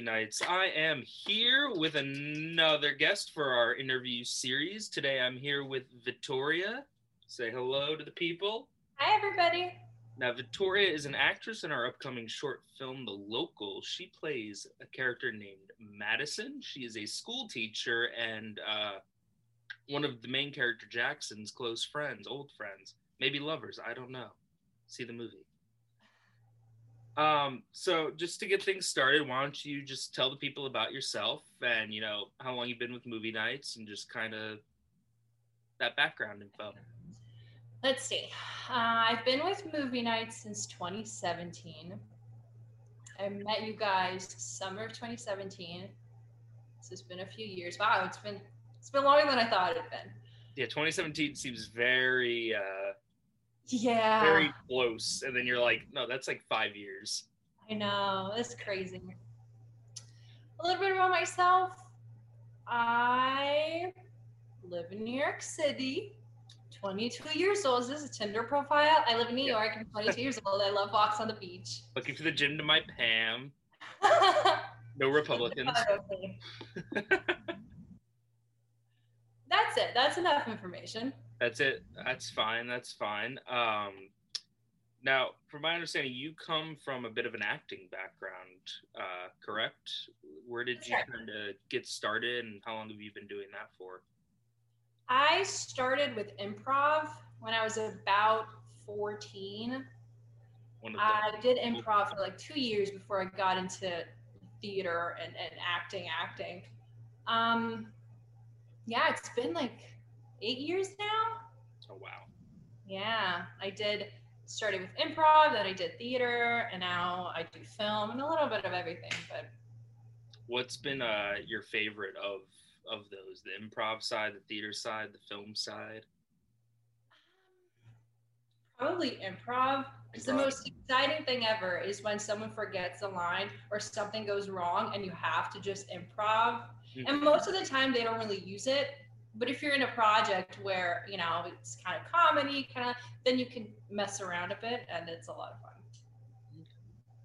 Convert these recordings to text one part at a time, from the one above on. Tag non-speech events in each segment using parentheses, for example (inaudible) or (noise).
Nights. I am here with another guest for our interview series. Today I'm here with Victoria. Say hello to the people. Hi, everybody. Now, Victoria is an actress in our upcoming short film, The Local. She plays a character named Madison. She is a school teacher and uh, one of the main character Jackson's close friends, old friends, maybe lovers. I don't know. See the movie. Um, so just to get things started, why don't you just tell the people about yourself and you know how long you've been with movie nights and just kind of that background info. Let's see. Uh, I've been with movie nights since 2017. I met you guys summer of 2017. This has been a few years. Wow, it's been it's been longer than I thought it'd been. Yeah, 2017 seems very uh Yeah. very close and then you're like no that's like five years I know. That's crazy. A little bit about myself. I live in New York City. 22 years old. This Is this a Tinder profile? I live in New Yeah. York. I'm 22 years old. I love walks on the beach. looking for the Jim to my pam (laughs) no republicans (laughs) (laughs) That's it. That's enough information. That's it. That's fine. That's fine. Um now from my understanding you come from a bit of an acting background uh correct? Where did you kind of get started and how long have you been doing that for? I started with improv when I was about 14. one I did improv for like two years before I got into theater and, and acting, acting. Um, yeah, it's been like eight years now. oh wow Yeah, I did started with improv, then I did theater, and now I do film and a little bit of everything. But what's been uh your favorite of of those the improv side the theater side the film side probably improv. Because the most exciting thing ever is when someone forgets a line or something goes wrong and you have to just improv. And most of the time they don't really use it. But if you're in a project where, you know, it's kind of comedy, kind of, then you can mess around a bit and it's a lot of fun.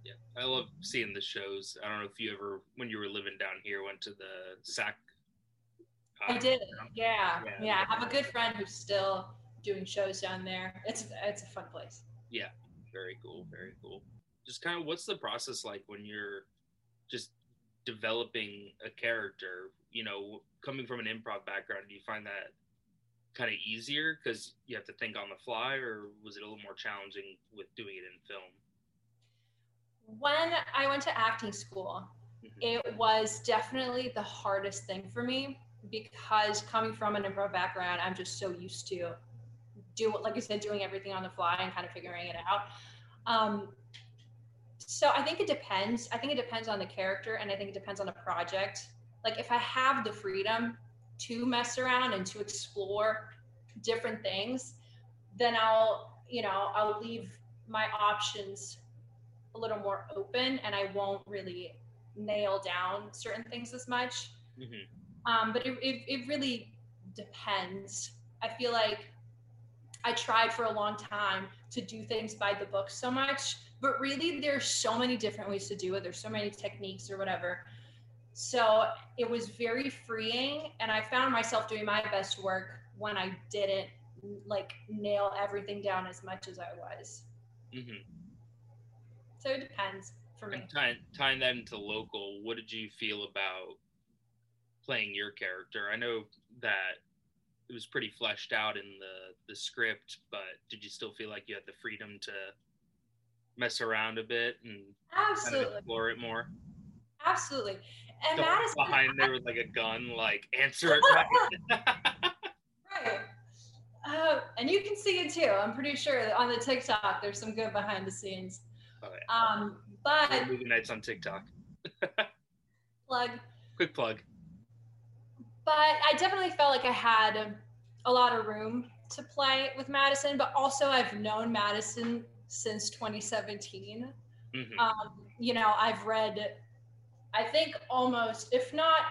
Yeah, I love seeing the shows. I don't know if you ever, when you were living down here, went to the SAC. I uh, did. Yeah, Yeah. yeah. I have a good friend who's still doing shows down there. It's it's a fun place. Yeah. Very cool. Very cool. Just kind of, what's the process like when you're just developing a character? You know, coming from an improv background, do you find that kind of easier because you have to think on the fly, or was it a little more challenging with doing it in film? When I went to acting school, Mhm. it was definitely the hardest thing for me because coming from an improv background, I'm just so used to do like i said, doing everything on the fly and kind of figuring it out. Um, so I think it depends. I think it depends on the character and I think it depends on the project. Like if I have the freedom to mess around and to explore different things, then I'll, you know, I'll leave my options a little more open and I won't really nail down certain things as much. Mhm. Um, but it, it, it really depends. I feel like I tried for a long time to do things by the book so much, but really there's so many different ways to do it. There's so many techniques or whatever. So it was very freeing and I found myself doing my best work when I didn't like nail everything down as much as I was. Mhm. So it depends for me. And tying, tying that into local, what did you feel about playing your character? I know that it was pretty fleshed out in the the script, but did you still feel like you had the freedom to mess around a bit and kind of explore it more? Absolutely. And Madison, behind (laughs) there with like a gun, like answer it right. (laughs) right. Uh, and you can see it too. I'm pretty sure on the TikTok there's some good behind the scenes. Oh, yeah. Um, but Movie nights on TikTok. (laughs) plug. Quick plug. But I definitely felt like I had a lot of room to play with Madison. But also, I've known Madison since 2017. Mhm. um, you know, I've read, I think almost, if not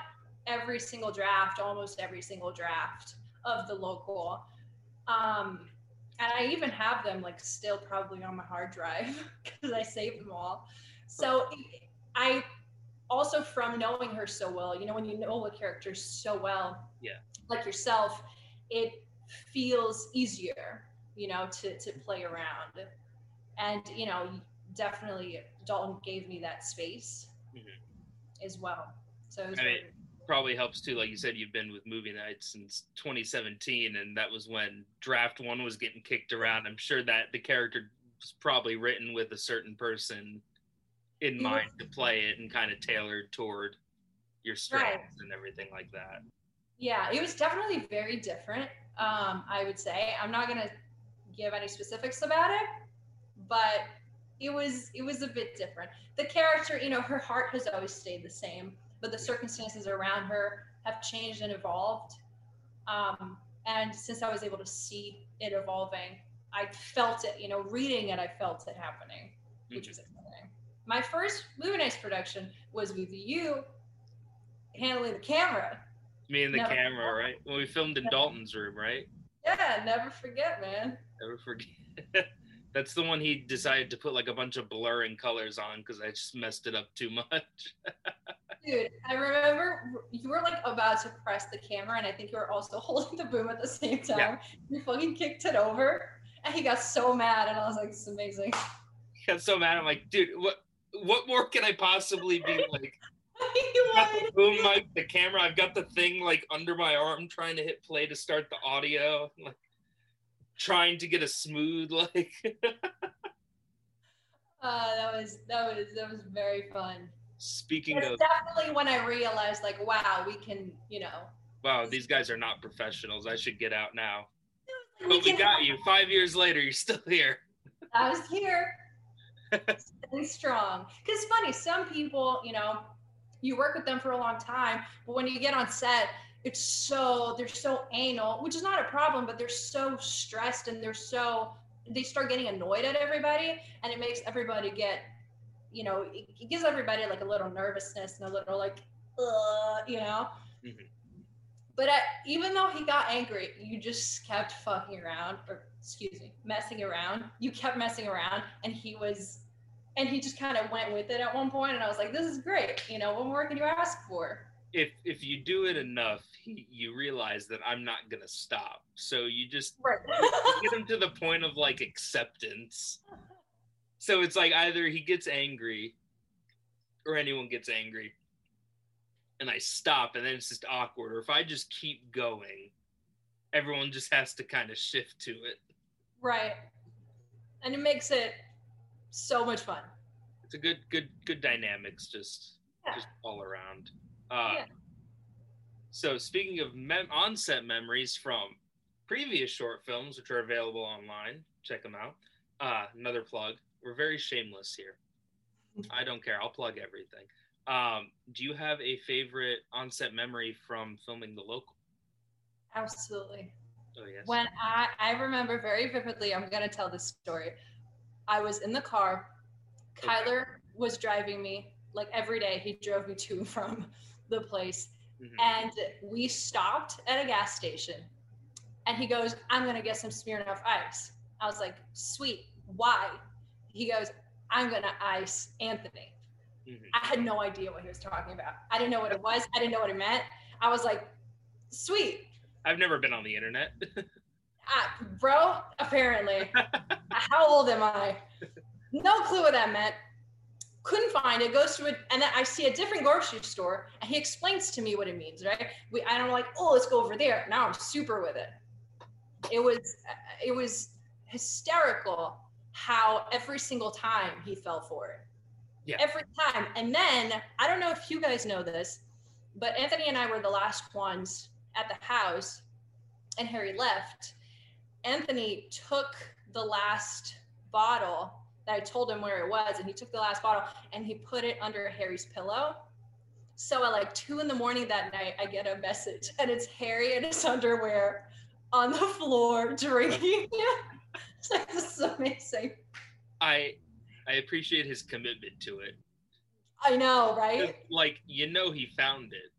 every single draft, almost every single draft of the local. Um, and I even have them like still probably on my hard drive (laughs) because I saved them all. So I also from knowing her so well, you know, when you know a character so well, Yeah. like yourself, it feels easier, you know, to to play around. And you know, definitely Dalton gave me that space Mhm. as well. So it was I mean, probably helps too. Like you said, you've been with movie nights since 2017, and that was when Draft One was getting kicked around. I'm sure that the character was probably written with a certain person in Yeah. mind to play it, and kind of tailored toward your strengths and everything like that. yeah, it was definitely very different. Um, I would say I'm not gonna give any specifics about it, but it was it was a bit different. The character, you know, her heart has always stayed the same, but the circumstances around her have changed and evolved. Um, and since I was able to see it evolving, I felt it. You know, reading it, I felt it happening, which was exciting. My first movie nights production was with you handling the camera. Me and the Never- camera, right? When we filmed in Dalton's room, right? Yeah, never forget, man. Never forget. (laughs) That's the one he decided to put like a bunch of blurring colors on because I just messed it up too much. (laughs) Dude, I remember you were like about to press the camera, and I think you were also (laughs) holding the boom at the same time. Yeah. You fucking kicked it over, and he got so mad, and I was like, "This is amazing." He got so mad. I'm like, dude, what what more can I possibly be (laughs) like? The boom mic, the camera. I've got the thing like under my arm, trying to hit play to start the audio. Like trying to get a smooth (laughs) like. Uh, that was that was that was very fun. Speaking of, definitely when I realized, like, wow, we can, you know, wow, these guys are not professionals. I should get out now. we But we got you. Five years later, you're still here. I was here, (laughs) staying strong. Because funny, some people, you know, you work with them for a long time, but when you get on set, it's so they're so anal, which is not a problem, but they're so stressed and they're so they start getting annoyed at everybody, and it makes everybody get, you know, it, gives everybody like a little nervousness and a little like, uh, you know. Mhm. But I, even though he got angry, you just kept fucking around, or excuse me, messing around. You kept messing around, and he was, and he just kind of went with it at one point, and I was like, "This is great. You know, what more can you ask for?" If if you do it enough, he, you realize that I'm not gonna stop. So you just Right. get him to the point of like acceptance. So it's like either he gets angry or anyone gets angry and I stop and then it's just awkward. Or if I just keep going, everyone just has to kind of shift to it. right. And it makes it so much fun. It's a good, good, good dynamics just Yeah. just all around. Uh, Yeah. So speaking of mem- on-set memories from previous short films, which are available online, check them out. Uh, another plug. We're very shameless here. (laughs) I don't care. I'll plug everything. Um, do you have a favorite on-set memory from filming The Local? Absolutely. Oh yes. When I, I remember very vividly, I'm going to tell this story. I was in the car. Okay. Kyler was driving me like every day. He drove me to and from the place. Mhm. And we stopped at a gas station. And he goes, I'm going to get some Smirnoff ice. I was like, sweet. Why? He goes, I'm going to ice Anthony. Mhm. I had no idea what he was talking about. I didn't know what it was. I didn't know what it meant. I was like, sweet. I've never been on the internet. (laughs) Ah, bro, apparently. (laughs) How old am I? No clue what that meant. Couldn't find it. Goes to it, and then I see a different grocery store, and he explains to me what it means. Right? We, and I'm like, oh, let's go over there. Now I'm super with it. It was, it was hysterical how every single time he fell for it. Yeah. Every time, and then I don't know if you guys know this, but Anthony and I were the last ones at the house, and Harry left. Anthony took the last bottle that I told him where it was, and he took the last bottle and he put it under Harry's pillow. So at like two in the morning that night, I get a message, and it's Harry in his underwear on the floor (laughs) drinking. it's (laughs) like this is amazing. I I appreciate his commitment to it. I know, right? Like you know, he found it.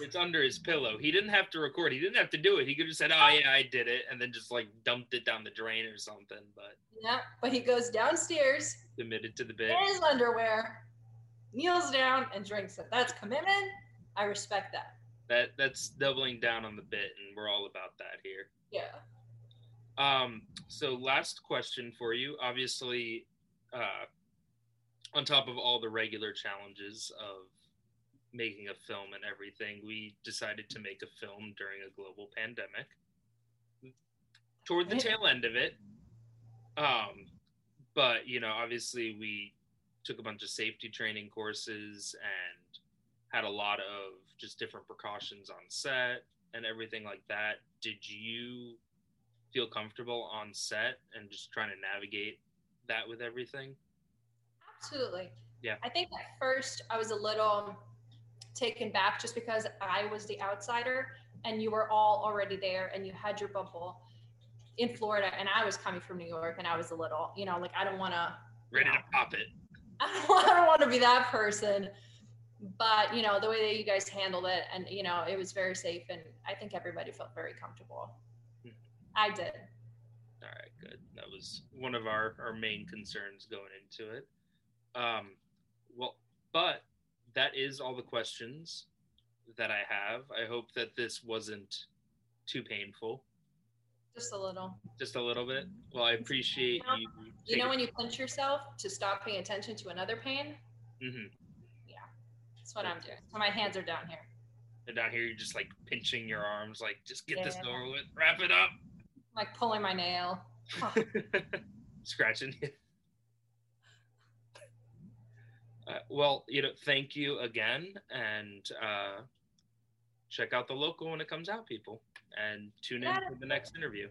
It's under his pillow. He didn't have to record. He didn't have to do it. He could have said, "Oh yeah, I did it," and then just like dumped it down the drain or something. But Yeah, but he goes downstairs committed to the bit. in his underwear, kneels down and drinks it. That's commitment. I respect that. That that's doubling down on the bit, and we're all about that here. Yeah. Um, so last question for you. Obviously, uh, on top of all the regular challenges of making a film and everything, we decided to make a film during a global pandemic. Toward the tail end of it, um, but you know, obviously, we took a bunch of safety training courses and had a lot of just different precautions on set and everything like that. Did you feel comfortable on set and just trying to navigate that with everything? Absolutely. Yeah. I think at first I was a little taken back just because I was the outsider and you were all already there and you had your bubble in Florida and I was coming from New York and I was a little, you know, like I don't want to Ready know, to pop it. (laughs) I don't, don't want to be that person. But you know the way that you guys handled it, and you know it was very safe, and I think everybody felt very comfortable. Mhm. I did. All right, good. That was one of our, our main concerns going into it. Um, well, but that is all the questions that I have. I hope that this wasn't too painful. Just a little. Just a little bit. Well, I appreciate You know- you. You know when you pinch yourself to stop paying attention to another pain? Mm-hmm. Yeah, That's what I'm doing. So my hands are down here. And down here, you're just like pinching your arms, like just get this Yeah. over with, wrap it up, like pulling my nail. (laughs) Scratching. (laughs) uh, well, you know, thank you again, and uh, check out the local when it comes out, people, and tune in for the next interview.